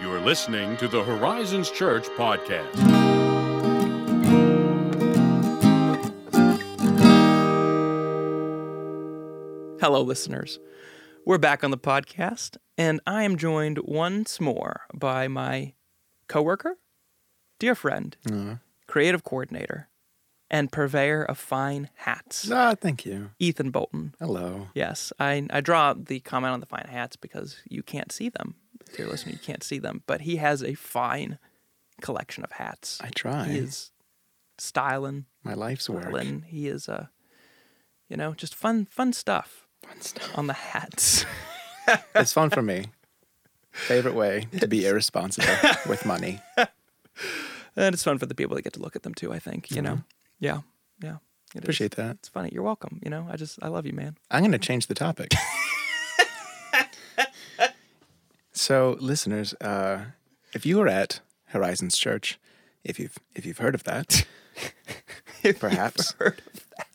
You're listening to the Horizons Church podcast. Hello, listeners. We're back on the podcast, and I am joined once more by my coworker, dear friend, creative coordinator, and purveyor of fine hats, Ah, thank you. Ethan Bolton. Hello. Yes, I, I draw the comment on the fine hats because you can't see them. Dear listener, you can't see them, but he has a fine collection of hats. I try. He is styling, My life's work. twirling. He is, uh, you know, just fun, fun stuff Fun stuff. on the hats. It's fun for me. Favorite way to be irresponsible with money. And it's fun for the people that get to look at them too, I think, you know? Yeah. Yeah. It is. Appreciate that. It's funny. You're welcome. You know, I just, I love you, man. I'm going to change the topic. so, listeners, uh, if you were at Horizons Church, if you've if you've heard of that, perhaps heard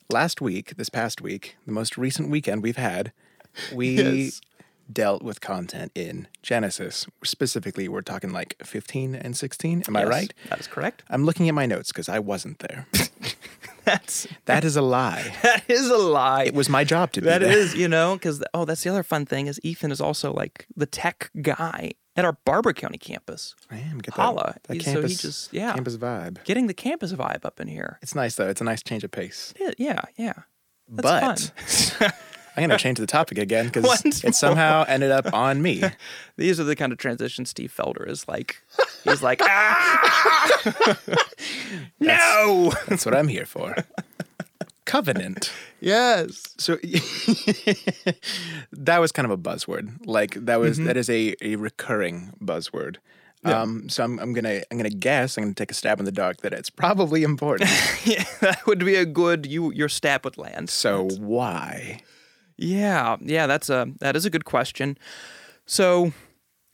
last week, this past week, the most recent weekend we've had, we Yes. dealt with content in Genesis. Specifically, we're talking like 15 and 16. Am I right? That is correct. I'm looking at my notes because I wasn't there. That's, That is a lie. that is a lie. It was my job to be That there. is, you know, because, oh, that's the other fun thing is Ethan is also like the tech guy at our Barber County campus. I am. Get that, Holla. that He- so he campus, just- yeah. campus vibe. Getting the campus vibe up in here. It's nice though. It's a nice change of pace. Yeah, yeah. yeah. That's but fun. I'm going to change the topic again because it somehow ended up on me. These are the kind of transitions Steve Felder is like. He's like, ah, no. That's what I'm here for. Covenant. Yes. So that was kind of a buzzword. Like that was Mm-hmm. that is a, a recurring buzzword. Um, so I'm, I'm gonna I'm gonna guess I'm gonna take a stab in the dark that it's probably important. Yeah, that would be a good you your stab would land. so why? Yeah, yeah, that's a that is a good question. So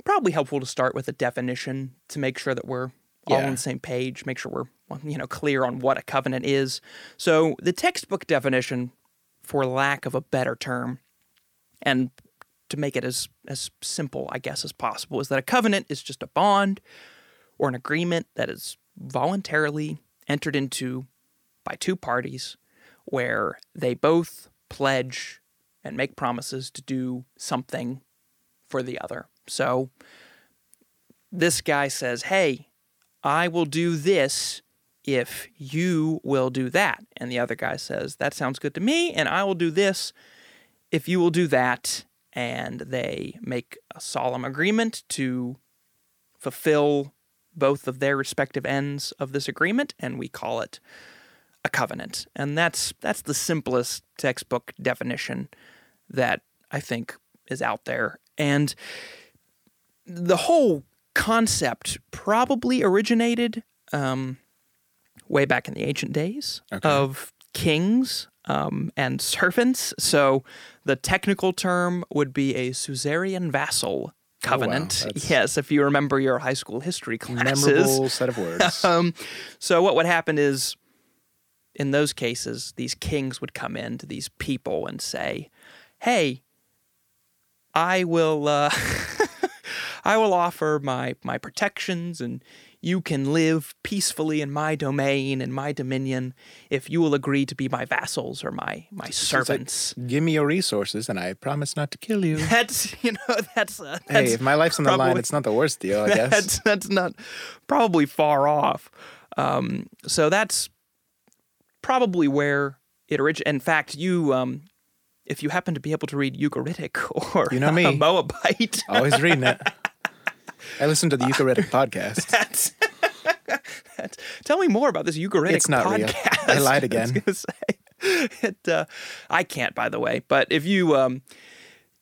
probably helpful to start with a definition to make sure that we're all Yeah. on the same page, make sure we're you know clear on what a covenant is. So the textbook definition, for lack of a better term, and to make it as as simple, I guess, as possible, is that a covenant is just a bond or an agreement that is voluntarily entered into by two parties where they both pledge and make promises to do something for the other. So this guy says, Hey, I will do this if you will do that. And the other guy says, That sounds good to me, and I will do this if you will do that. And they make a solemn agreement to fulfill both of their respective ends of this agreement, and we call it a covenant. And that's that's the simplest textbook definition that I think is out there. And the whole concept probably originated um, way back in the ancient days Okay. of kings um, and servants. So the technical term would be a suzerain vassal covenant. That's- yes, if you remember your high school history classes. Memorable set of words. Um, so what would happen is, in those cases, these kings would come in to these people and say, "Hey, I will, uh, I will offer my my protections, and you can live peacefully in my domain and my dominion if you will agree to be my vassals or my my It's like, servants." Give me your resources, and I promise not to kill you. that's you know that's, uh, hey, if my life's on the line, it's not the worst deal, I guess. that's that's not probably far off. Um, so that's probably where it originated. In fact, you, um, if you happen to be able to read Ugaritic or You know me. Moabite, Always reading it. I listen to the Ugaritic podcast. that's, that's, tell me more about this Ugaritic It's not real. podcast. I lied again. say. It, uh, I can't, by the way. But if you um,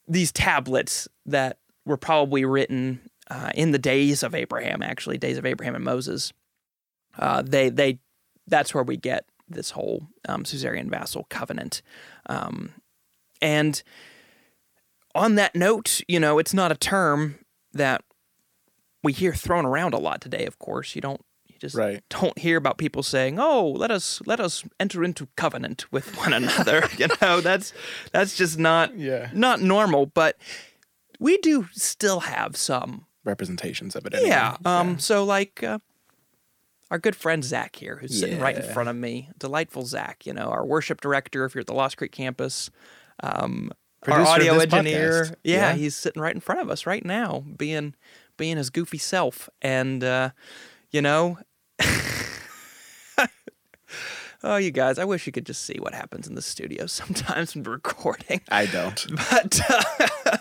these tablets that were probably written uh, in the days of Abraham, actually days of Abraham and Moses, uh, they they that's where we get this whole um, suzerain vassal covenant. Um, and on that note, you know, it's not a term that we hear thrown around a lot today. Of course, you don't you just Right. don't hear about people saying, "Oh, let us let us enter into covenant with one another." you know, that's that's just not Yeah. not normal. But we do still have some representations of it. Anyway. Yeah. Um. So like. Uh, our good friend Zach here, who's sitting right in front of me, delightful Zach. You know, our worship director, if you're at the Lost Creek campus, um, our Producer of audio engineer. Yeah, Yeah. he's sitting right in front of us right now, being being his goofy self, and uh, you know. Oh, you guys! I wish you could just see what happens in the studio sometimes when we're recording. I don't. But uh,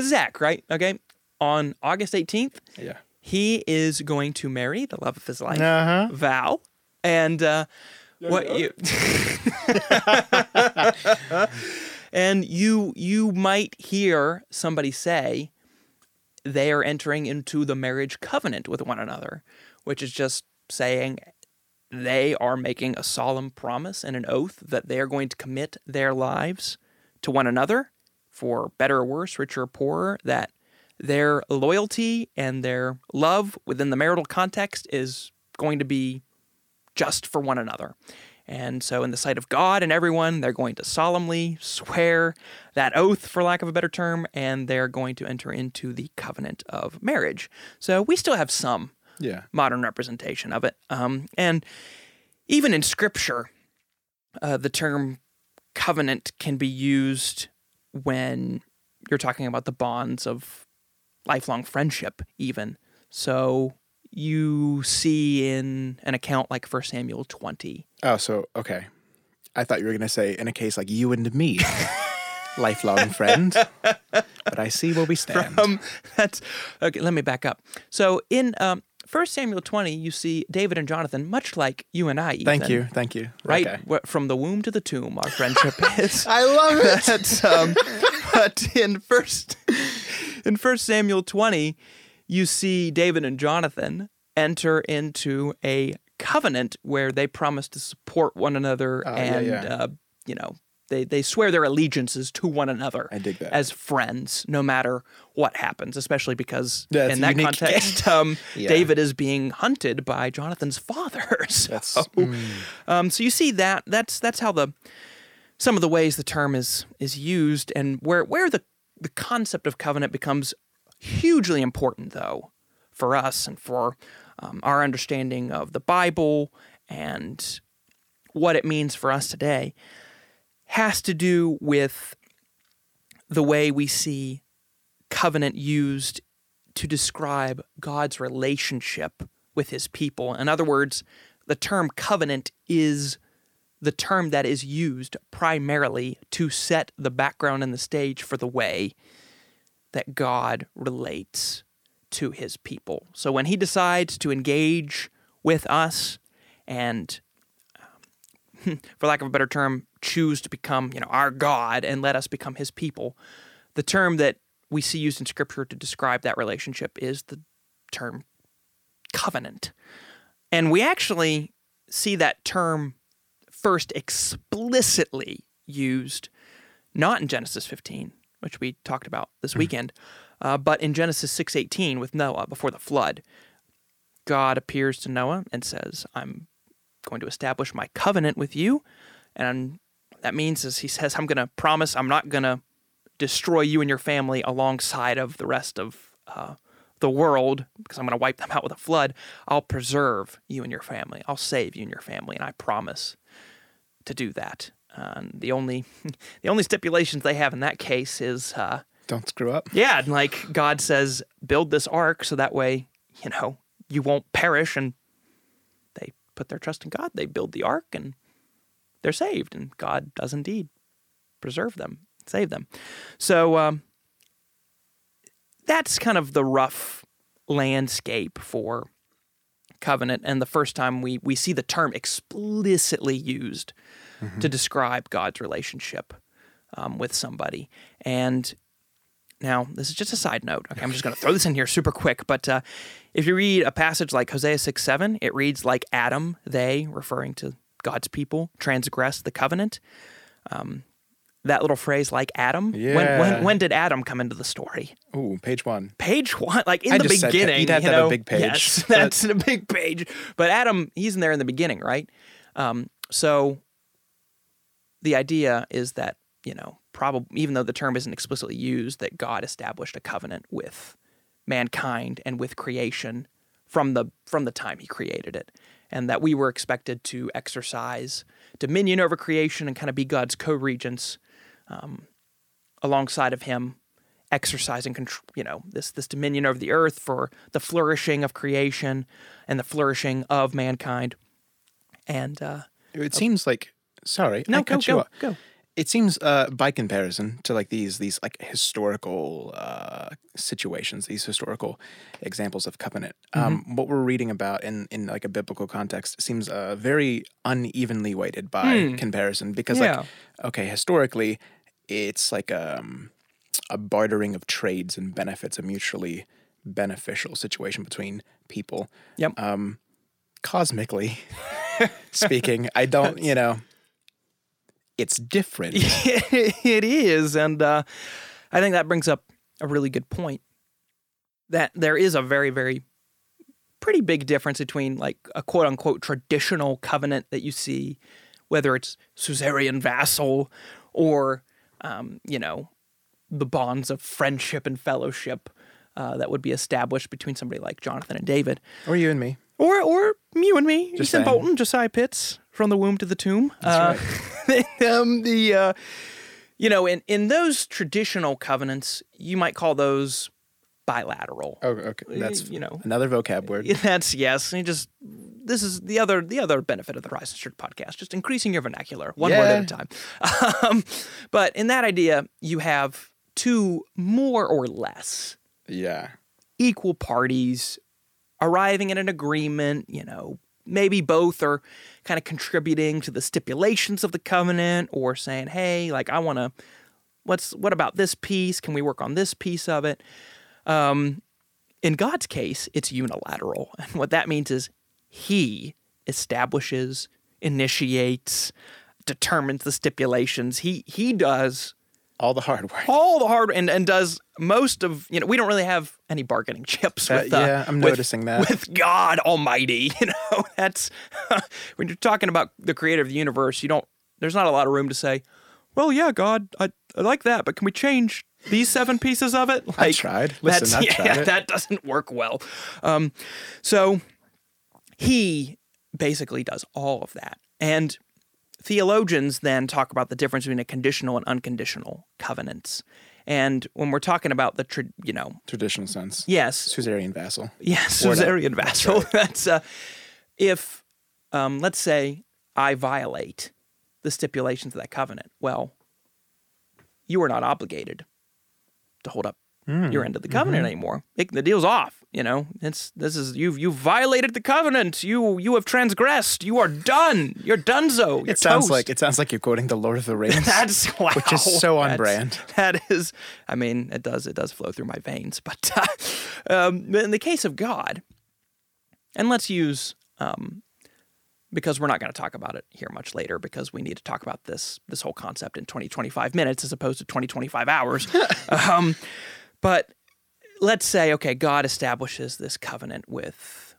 Zach, right? Okay, on August eighteenth, Yeah. he is going to marry the love of his life, Uh-huh. Val, and uh, what you and you you might hear somebody say they are entering into the marriage covenant with one another, which is just saying they are making a solemn promise and an oath that they are going to commit their lives to one another for better or worse, richer or poorer, that their loyalty and their love within the marital context is going to be just for one another. And so, in the sight of God and everyone, they're going to solemnly swear that oath, for lack of a better term, and they're going to enter into the covenant of marriage. So, we still have some Yeah. modern representation of it. Um, and even in scripture, uh, the term covenant can be used when you're talking about the bonds of lifelong friendship, even. So you see in an account like 1 Samuel 20. Oh, so okay. I thought you were gonna say in a case like you and me, lifelong friend. But I see where we stand. Um, that's okay. Let me back up. So in um, 1 Samuel 20, you see David and Jonathan, much like you and I. thank you, thank you. Right, Okay. From the womb to the tomb, our friendship is. I love it. But, um, but in first in First Samuel twenty, you see David and Jonathan enter into a covenant where they promise to support one another yeah, and yeah. Uh, you know they they swear their allegiances to one another I dig that. as friends, no matter what happens. Especially because in that context, um, Yeah. David is being hunted by Jonathan's father. So, mm, um, so you see that that's that's how the some of the ways the term is is used and where where the the concept of covenant becomes hugely important though for us and for um, our understanding of the Bible and what it means for us today has to do with the way we see covenant used to describe God's relationship with his people. In other words, the term covenant is the term that is used primarily to set the background and the stage for the way that God relates to his people. So when he decides to engage with us and um, for lack of a better term choose to become, you know, our God and let us become his people, the term that we see used in scripture to describe that relationship is the term covenant. And we actually see that term first explicitly used not in Genesis 15, which we talked about this weekend, uh, but in Genesis 6:18 with Noah before the flood. God appears to Noah and says, "I'm going to establish my covenant with you," and that means is he says, "I'm going to promise I'm not going to destroy you and your family alongside of the rest of uh, the world because I'm going to wipe them out with a flood. I'll preserve you and your family. I'll save you and your family, and I promise to do that." And the only the only stipulations they have in that case is uh, don't screw up. yeah, and like God says, build this ark so that way, you know, you won't perish. And they put their trust in God. They build the ark and they're saved. And God does indeed preserve them, save them. So um, that's kind of the rough landscape for covenant. And the first time we, we see the term explicitly used to describe God's relationship um, with somebody. And now, this is just a side note. Okay, I'm just going to throw this in here super quick. But uh, if you read a passage like Hosea 6 7, it reads like Adam, they, referring to God's people, transgressed the covenant. Um, that little phrase, like Adam. When, Yeah. when, when did Adam come into the story? Ooh, page one. Page one, like in I the just said that. beginning. You'd have you to have a big page, Yes, but- that's a big page. But Adam, he's in there in the beginning, right? Um, so the idea is that you know, probably even though the term isn't explicitly used, that God established a covenant with mankind and with creation from the from the time he created it and that we were expected to exercise dominion over creation and kind of be God's co-regents um, alongside of him exercising you know this this dominion over the earth for the flourishing of creation and the flourishing of mankind and uh, It seems like sorry, no I go cut you go off. go It seems uh, by comparison to like these these like historical uh, situations, these historical examples of covenant. Um, Mm-hmm. what we're reading about in in like a biblical context seems uh, very unevenly weighted by comparison because. Yeah. like okay, historically, it's like um, a bartering of trades and benefits, a mutually beneficial situation between people. yep Cosmically speaking, I don't, you know, it's different. it is, and uh, I think that brings up a really good point. That there is a very, very pretty big difference between like a quote unquote traditional covenant that you see, whether it's suzerain vassal or um, you know the bonds of friendship and fellowship uh, that would be established between somebody like Jonathan and David, or you and me. or or you and me, Just Ethan saying. Bolton, Josiah Pitts, from the womb to the tomb. Uh, um, the uh, you know, in in those traditional covenants, you might call those bilateral. Oh, okay. That's you know. another vocab word. That's yes. You just this is the other the other benefit of the Horizon Church podcast, just increasing your vernacular one word at a time. Um, but in that idea, you have two more or less Yeah. equal parties arriving at an agreement, you know, maybe both are kind of contributing to the stipulations of the covenant or saying, "Hey, like I want to what's what about this piece? Can we work on this piece of it?" Um in God's case, it's unilateral. And what that means is he establishes, initiates, determines the stipulations. He he does All the hard work. all the hard and and does most of you know we don't really have any bargaining chips Uh, with uh, yeah, I'm with- noticing that. with God Almighty. You know that's when you're talking about the creator of the universe. You don't. There's not a lot of room to say, well, yeah, God, I, I like that, but can we change these seven pieces of it? I tried. Listen, that's- I've yeah, it. that doesn't work well. Um, so he basically does all of that, and theologians then talk about the difference between a conditional and unconditional covenants. And when we're talking about the, tra- you know, Traditional sense. yes, Caesarian vassal. yes, Or not. suzerain vassal. That's uh, if, um, let's say, I violate the stipulations of that covenant. Well, you are not obligated to hold up Hmm. your end of the covenant Mm-hmm. anymore. It, the deal's off. You know, it's this is you've you've violated the covenant. You you have transgressed. You are done. You're donezo. You're It sounds toast. like it sounds like you're quoting the Lord of the Rings. That's wow. Which is so on brand. That is, I mean, it does it does flow through my veins. But uh, um, in the case of God, and let's use um, because we're not going to talk about it here much later because we need to talk about this this whole concept in 20 25 minutes as opposed to 20 25 hours. um, but let's say okay, God establishes this covenant with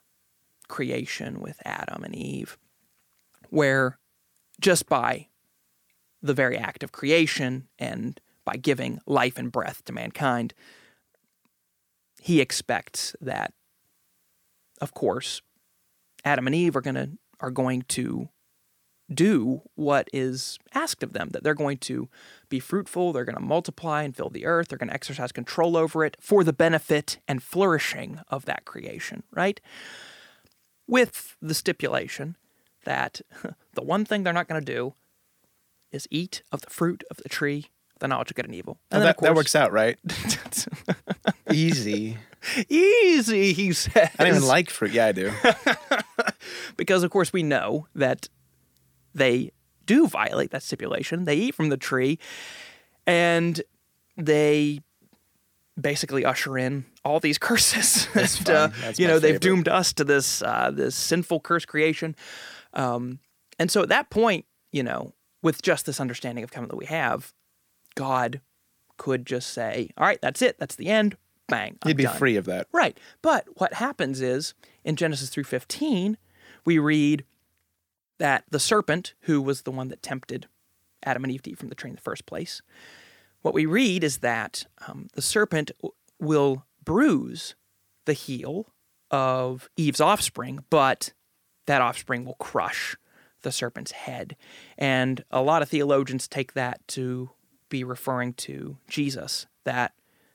creation with Adam and Eve where just by the very act of creation and by giving life and breath to mankind, he expects that, of course, Adam and Eve are gonna are going to do what is asked of them, that they're going to be fruitful, they're going to multiply and fill the earth, they're going to exercise control over it for the benefit and flourishing of that creation, right? With the stipulation that the one thing they're not going to do is eat of the fruit of the tree, of the knowledge of good and evil. Oh, And then, that, of that works out, right? Easy. easy, he says. I don't even like fruit. Yeah, I do. because of course we know that they do violate that stipulation. They eat from the tree and they basically usher in all these curses. Uh. You know, they've favorite. doomed us to this uh, this sinful curse creation. Um, and so at that point, you know, with just this understanding of covenant that we have, God could just say, "All right, that's it. That's the end. Bang. I'm You'd be done." free of that. Right. But what happens is in Genesis 3:15, we read that the serpent, who was the one that tempted Adam and Eve to eat from the tree in the first place, what we read is that um, the serpent will bruise the heel of Eve's offspring, but that offspring will crush the serpent's head. And a lot of theologians take that to be referring to Jesus, that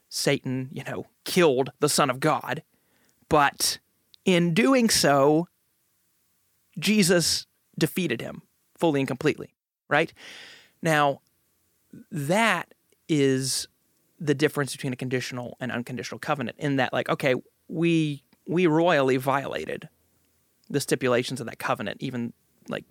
Satan, you know, killed the Son of God, but in doing so, Jesus defeated him fully and completely, right? Now, that is the difference between a conditional and unconditional covenant in that like okay, we we royally violated the stipulations of that covenant even like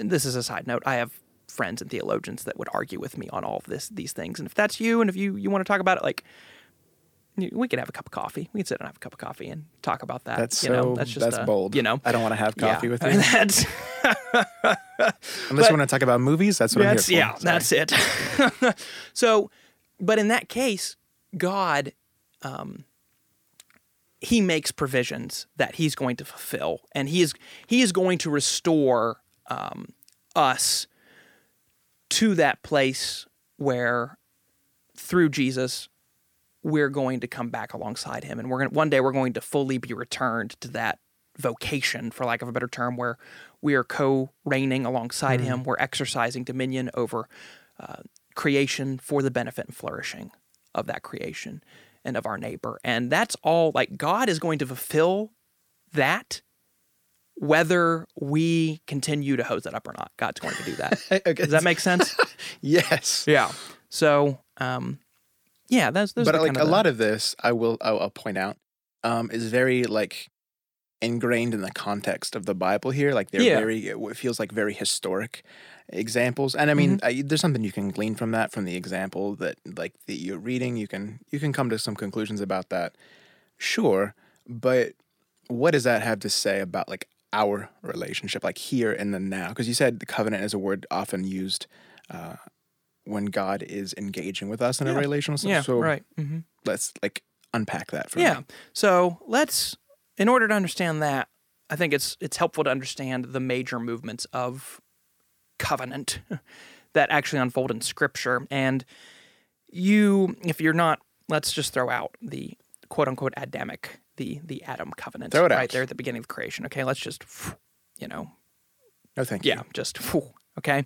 this is a side note, I have friends and theologians that would argue with me on all of this these things. And if that's you and if you you want to talk about it like we could have a cup of coffee. We could sit and have a cup of coffee and talk about that. That's you know, so that's just that's a- bold. You know, I don't want to have coffee yeah. with you. That's Unless you want to talk about movies, that's what that's I'm here yeah. Sorry. that's it. so, but in that case, God, um, He makes provisions that He's going to fulfill, and He is He is going to restore um, us to that place where, through Jesus, we're going to come back alongside Him, and we're going to one day we're going to fully be returned to that vocation, for lack of a better term, where we are co-reigning alongside Him. We're exercising dominion over uh, creation for the benefit and flourishing of that creation and of our neighbor. And that's all. Like God is going to fulfill that, whether we continue to hose it up or not. God's going to do that. Okay. Does that make sense? Yes. yeah. So, um, yeah, that's those but like a the- lot of this, I will I'll, I'll point out, um, is very like ingrained in the context of the Bible here. Like they're Yeah. very, it feels like very historic examples. And I mean, Mm-hmm. I, there's something you can glean from that, from the example that like that you're reading. You can you can come to some conclusions about that, sure. But what does that have to say about like our relationship, like here and the now? Because you said the covenant is a word often used. Uh, when God is engaging with us in a relational sense. yeah, so right. hmm let's like unpack that for Yeah. me. So let's, in order to understand that, I think it's it's helpful to understand the major movements of covenant that actually unfold in Scripture. And you, if you're not, let's just throw out the quote unquote Adamic, the the Adam covenant, Throw it right out. there at the beginning of creation. Okay, let's just, you know, No, thank yeah, you. Yeah, just okay,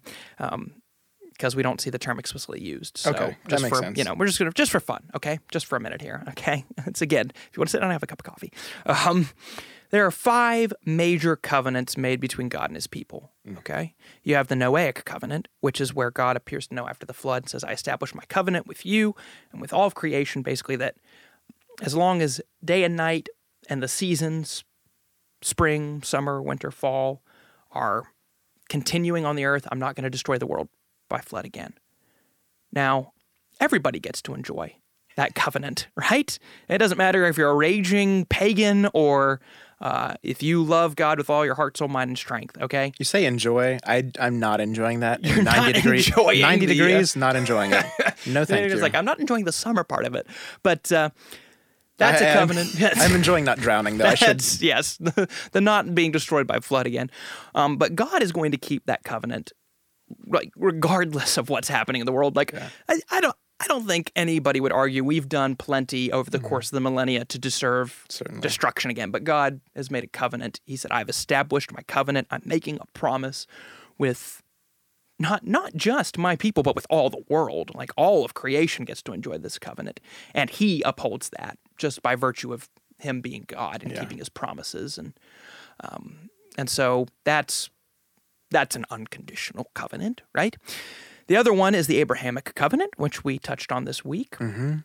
because we don't see the term explicitly used. So Okay, that just makes for sense. you know, we're just gonna just for fun, okay, just for a minute here, okay. It's again, if you want to sit down and have a cup of coffee. Um, there are five major covenants made between God and His people. Mm. Okay, you have the Noahic covenant, which is where God appears to Noah after the flood and says, "I establish my covenant with you and with all of creation." Basically, that as long as day and night and the seasons, spring, summer, winter, fall, are continuing on the earth, I'm not going to destroy the world by flood again. Now, everybody gets to enjoy that covenant, right? It doesn't matter if you're a raging pagan or uh, if you love God with all your heart, soul, mind, and strength, okay? You say enjoy. I I'm not enjoying that. You're not degrees. enjoying Ninety the, uh, degrees. Not enjoying it. No, thank it's you. like, I'm not enjoying the summer part of it, but uh, that's I- a I'm- covenant. I'm enjoying not drowning though. I should. Yes, the, the not being destroyed by flood again. Um, but God is going to keep that covenant, like regardless of what's happening in the world. Like I, I don't. I don't think anybody would argue we've done plenty over the course of the millennia to deserve Certainly. destruction again. But God has made a covenant. He said, "I've established my covenant. I'm making a promise with not not just my people, but with all the world. Like all of creation gets to enjoy this covenant, and He upholds that just by virtue of Him being God and Yeah. keeping His promises, and um, and so that's that's an unconditional covenant, right? The other one is the Abrahamic covenant, which we touched on this week, mm-hmm.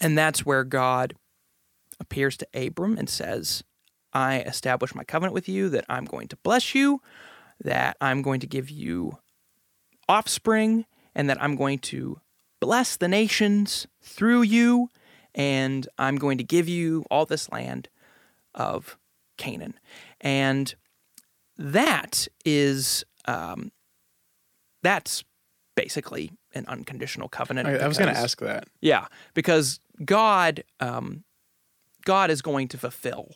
and that's where God appears to Abram and says, I establish my covenant with you that I'm going to bless you, that I'm going to give you offspring, and that I'm going to bless the nations through you, and I'm going to give you all this land of Canaan. And that is, um, that's basically an unconditional covenant. I, I was going to ask that. yeah, because God, um, God is going to fulfill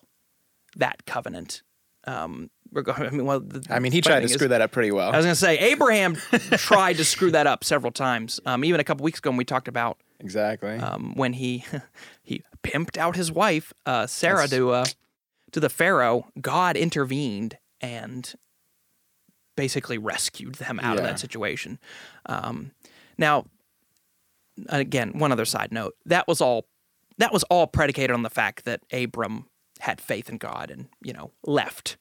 that covenant. Um, I mean, well, the, I mean, he tried to thing screw that up pretty well. I was going to say Abraham tried to screw that up several times. Um, even a couple weeks ago when we talked about Exactly. um, when he he pimped out his wife uh, Sarah That's- to uh, to the Pharaoh. God intervened and basically rescued them out of that situation. Um, now, again, one other side note: that was all that was all predicated on the fact that Abram had faith in God and you know left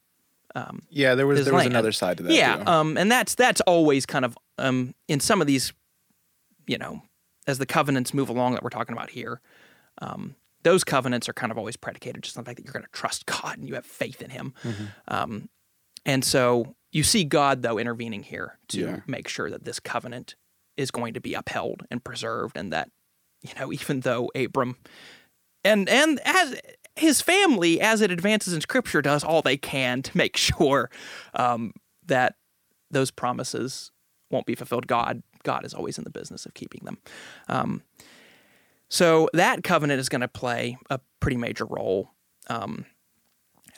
yeah, there was there was land. another side to that. yeah, um, and that's that's always kind of um, in some of these, you know, as the covenants move along that we're talking about here, um, those covenants are kind of always predicated just on the fact that you're going to trust God and you have faith in Him, um, and so you see God though intervening here to Yeah. make sure that this covenant is going to be upheld and preserved, and that you know even though Abram and and as his family, as it advances in Scripture, does all they can to make sure um, that those promises won't be fulfilled. God, God is always in the business of keeping them. Um, so that covenant is going to play a pretty major role um,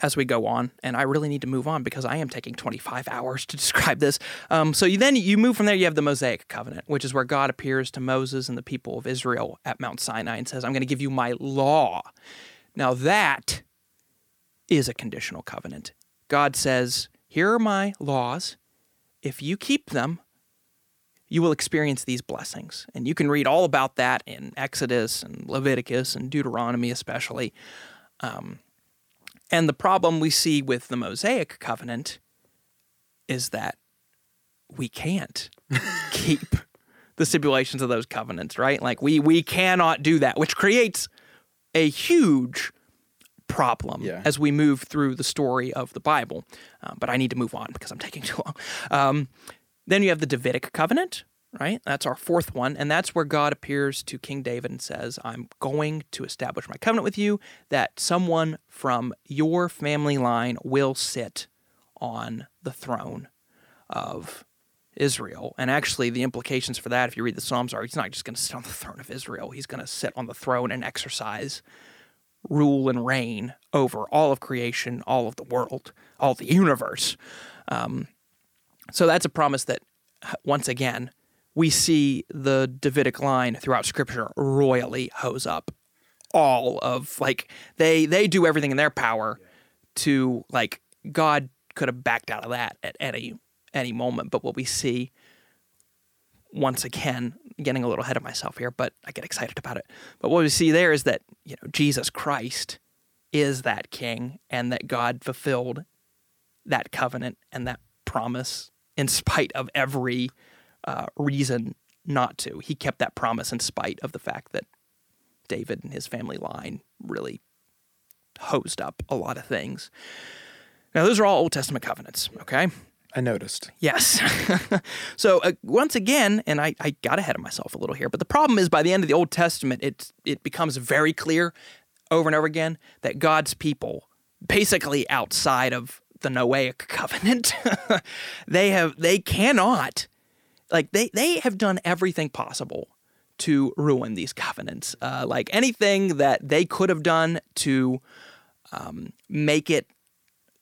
as we go on, and I really need to move on because I am taking 25 hours to describe this. Um, so you, then you move from there. You have the Mosaic covenant, which is where God appears to Moses and the people of Israel at Mount Sinai and says, "I'm going to give you my law." Now that is a conditional covenant. God says, Here are my laws. If you keep them, you will experience these blessings. And you can read all about that in Exodus and Leviticus and Deuteronomy, especially. Um, and the problem we see with the Mosaic covenant is that we can't keep the stipulations of those covenants, right? Like we we cannot do that, which creates a huge problem Yeah. as we move through the story of the Bible. Uh, but I need to move on because I'm taking too long. Um, then you have the Davidic covenant, right? That's our fourth one. And that's where God appears to King David and says, I'm going to establish my covenant with you that someone from your family line will sit on the throne of Israel. And actually, the implications for that, if you read the Psalms, are he's not just going to sit on the throne of Israel, he's going to sit on the throne and exercise rule and reign over all of creation, all of the world, all the universe. Um, so that's a promise that, once again, we see the Davidic line throughout Scripture royally hose up all of like they they do everything in their power to like God could have backed out of that at any any moment. But what we see once again, getting a little ahead of myself here, but I get excited about it. But what we see there is that, you know, Jesus Christ is that king and that God fulfilled that covenant and that promise in spite of every uh, reason not to. He kept that promise in spite of the fact that David and his family line really hosed up a lot of things. Now, those are all Old Testament covenants, okay? I noticed. Yes. so uh, once again, and I, I got ahead of myself a little here, but the problem is by the end of the Old Testament, it it becomes very clear over and over again that God's people, basically outside of the Noahic covenant, they have they cannot like they they have done everything possible to ruin these covenants. Uh, like anything that they could have done to um, make it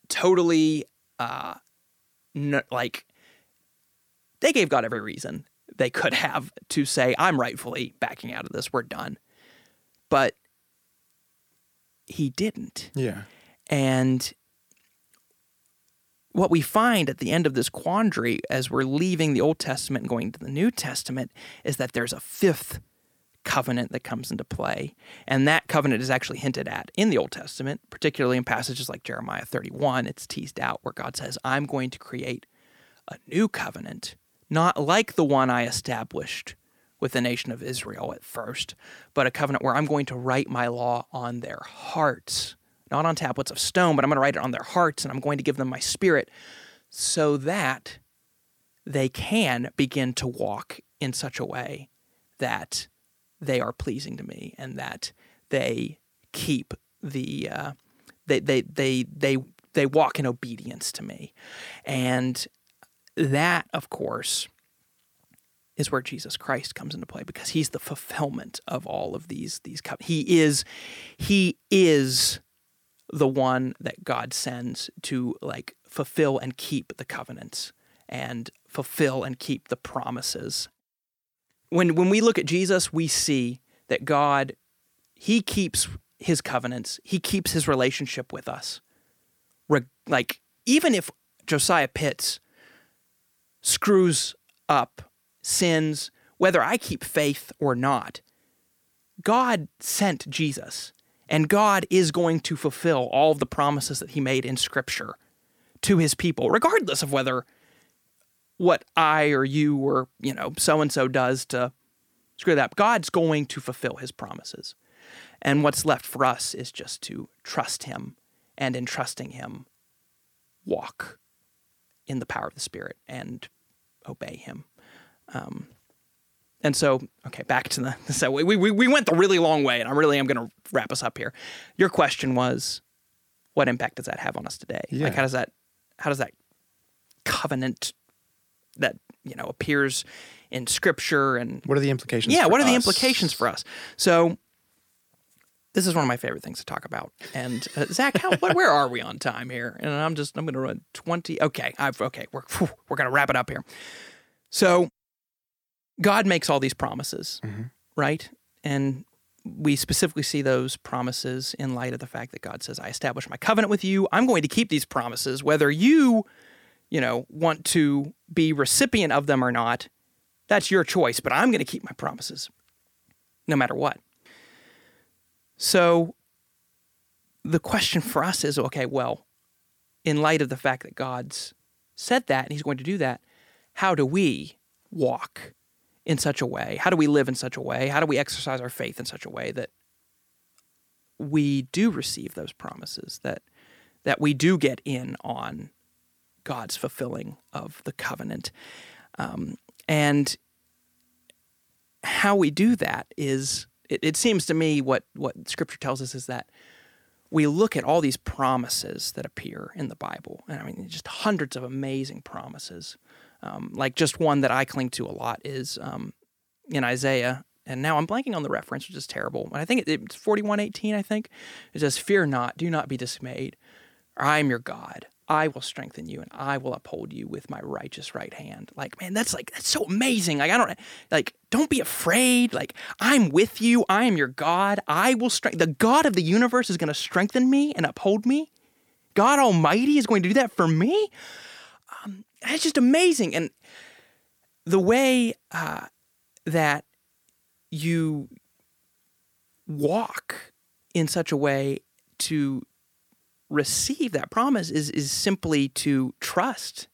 totally uh, n- like they gave God every reason they could have to say, I'm rightfully backing out of this. We're done. But he didn't. Yeah. And what we find at the end of this quandary as we're leaving the Old Testament and going to the New Testament is that there's a fifth covenant that comes into play. And that covenant is actually hinted at in the Old Testament, particularly in passages like Jeremiah 31. It's teased out where God says, I'm going to create a new covenant, not like the one I established with the nation of Israel at first, but a covenant where I'm going to write my law on their hearts, not on tablets of stone, but I'm going to write it on their hearts and I'm going to give them my spirit so that they can begin to walk in such a way that they are pleasing to me and that they keep the uh, they, they they they they walk in obedience to me. And that of course is where Jesus Christ comes into play because he's the fulfillment of all of these these he is he is the one that God sends to like fulfill and keep the covenants and fulfill and keep the promises when when we look at Jesus, we see that God, He keeps His covenants, He keeps His relationship with us. Re- like, even if Josiah Pitts screws up, sins, whether I keep faith or not, God sent Jesus, and God is going to fulfill all of the promises that He made in Scripture to His people, regardless of whether what I or you or you know so and so does to screw that up. God's going to fulfill His promises, and what's left for us is just to trust Him, and in trusting Him, walk in the power of the Spirit and obey Him. Um, and so, okay, back to the so we, we we went the really long way, and I really am going to wrap us up here. Your question was, what impact does that have on us today? Yeah. Like, how does that how does that covenant that you know appears in Scripture and What are the implications? yeah, what are the implications for us? So. This is one of my favorite things to talk about. And uh, Zach, how, what, where are we on time here? And I'm just I'm going to run 20. Okay, I've okay. We're we're going to wrap it up here. So, God makes all these promises, Mhm. right? And we specifically see those promises in light of the fact that God says, I establish my covenant with you. I'm going to keep these promises, whether you, you know, want to be recipient of them or not. That's your choice, but I'm going to keep my promises no matter what. So the question for us is okay, well, in light of the fact that God's said that and he's going to do that, how do we walk in such a way? How do we live in such a way? How do we exercise our faith in such a way that we do receive those promises that that we do get in on God's fulfilling of the covenant, um, and how we do that is it, it seems to me what what Scripture tells us is that we look at all these promises that appear in the Bible, and I mean just hundreds of amazing promises. Um, like just one that I cling to a lot is um, in Isaiah, and now I'm blanking on the reference, which is terrible. But I think it, it's 41:18. I think it says, "Fear not, do not be dismayed. I am your God. I will strengthen you, and I will uphold you with my righteous right hand." Like, man, that's like that's so amazing. Like, I don't like, don't be afraid. Like, I'm with you. I am your God. I will strengthen. The God of the universe is going to strengthen me and uphold me. God Almighty is going to do that for me. That's just amazing, and the way uh, that you walk in such a way to receive that promise is is simply to trust.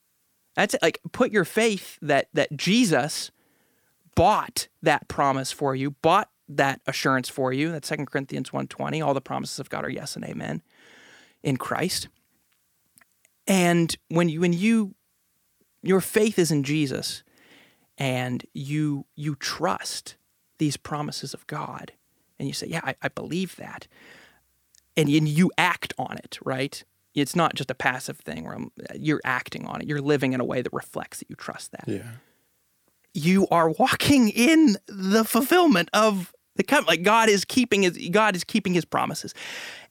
That's it. Like put your faith that that Jesus bought that promise for you, bought that assurance for you. That's 2 Corinthians 1:20. All the promises of God are yes and amen in Christ. And when you when you your faith is in Jesus and you you trust these promises of God and you say, Yeah, I, I believe that. And you, you act on it, right? It's not just a passive thing where I'm, you're acting on it. You're living in a way that reflects that you trust that. Yeah. You are walking in the fulfillment of the covenant. Like God is keeping his God is keeping his promises.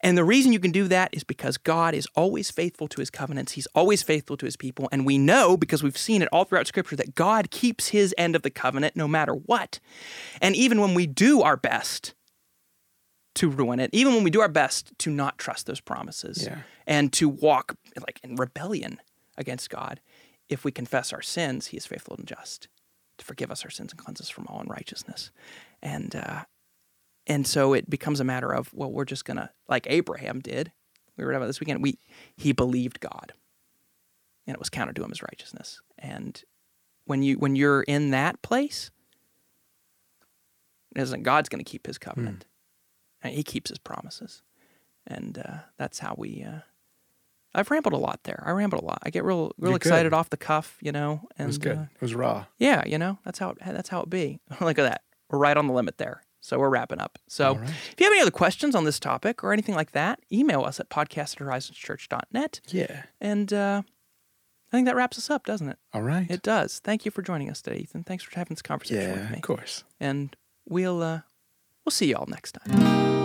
And the reason you can do that is because God is always faithful to his covenants. He's always faithful to his people. And we know because we've seen it all throughout scripture that God keeps his end of the covenant no matter what. And even when we do our best to ruin it, even when we do our best to not trust those promises Yeah. and to walk like in rebellion against God, if we confess our sins, he is faithful and just to forgive us our sins and cleanse us from all unrighteousness. And uh, and so it becomes a matter of well, we're just gonna like Abraham did. We read about this weekend. We he believed God, and it was counted to him as righteousness. And when you when you're in that place, isn't God's going to keep His covenant, and He keeps His promises, and uh, that's how we. Uh, I've rambled a lot there. I rambled a lot. I get real real You're excited good. off the cuff, you know. And It was good. uh, it was raw. yeah, you know, that's how it, that's how it be. Look at that. We're right on the limit there. So we're wrapping up. So right. if you have any other questions on this topic or anything like that, email us at podcast at horizonschurch.net. Yeah. And uh, I think that wraps us up, doesn't it? All right. It does. Thank you for joining us today, Ethan. Thanks for having this conversation yeah, with me. of course. And we'll uh, we'll see you all next time.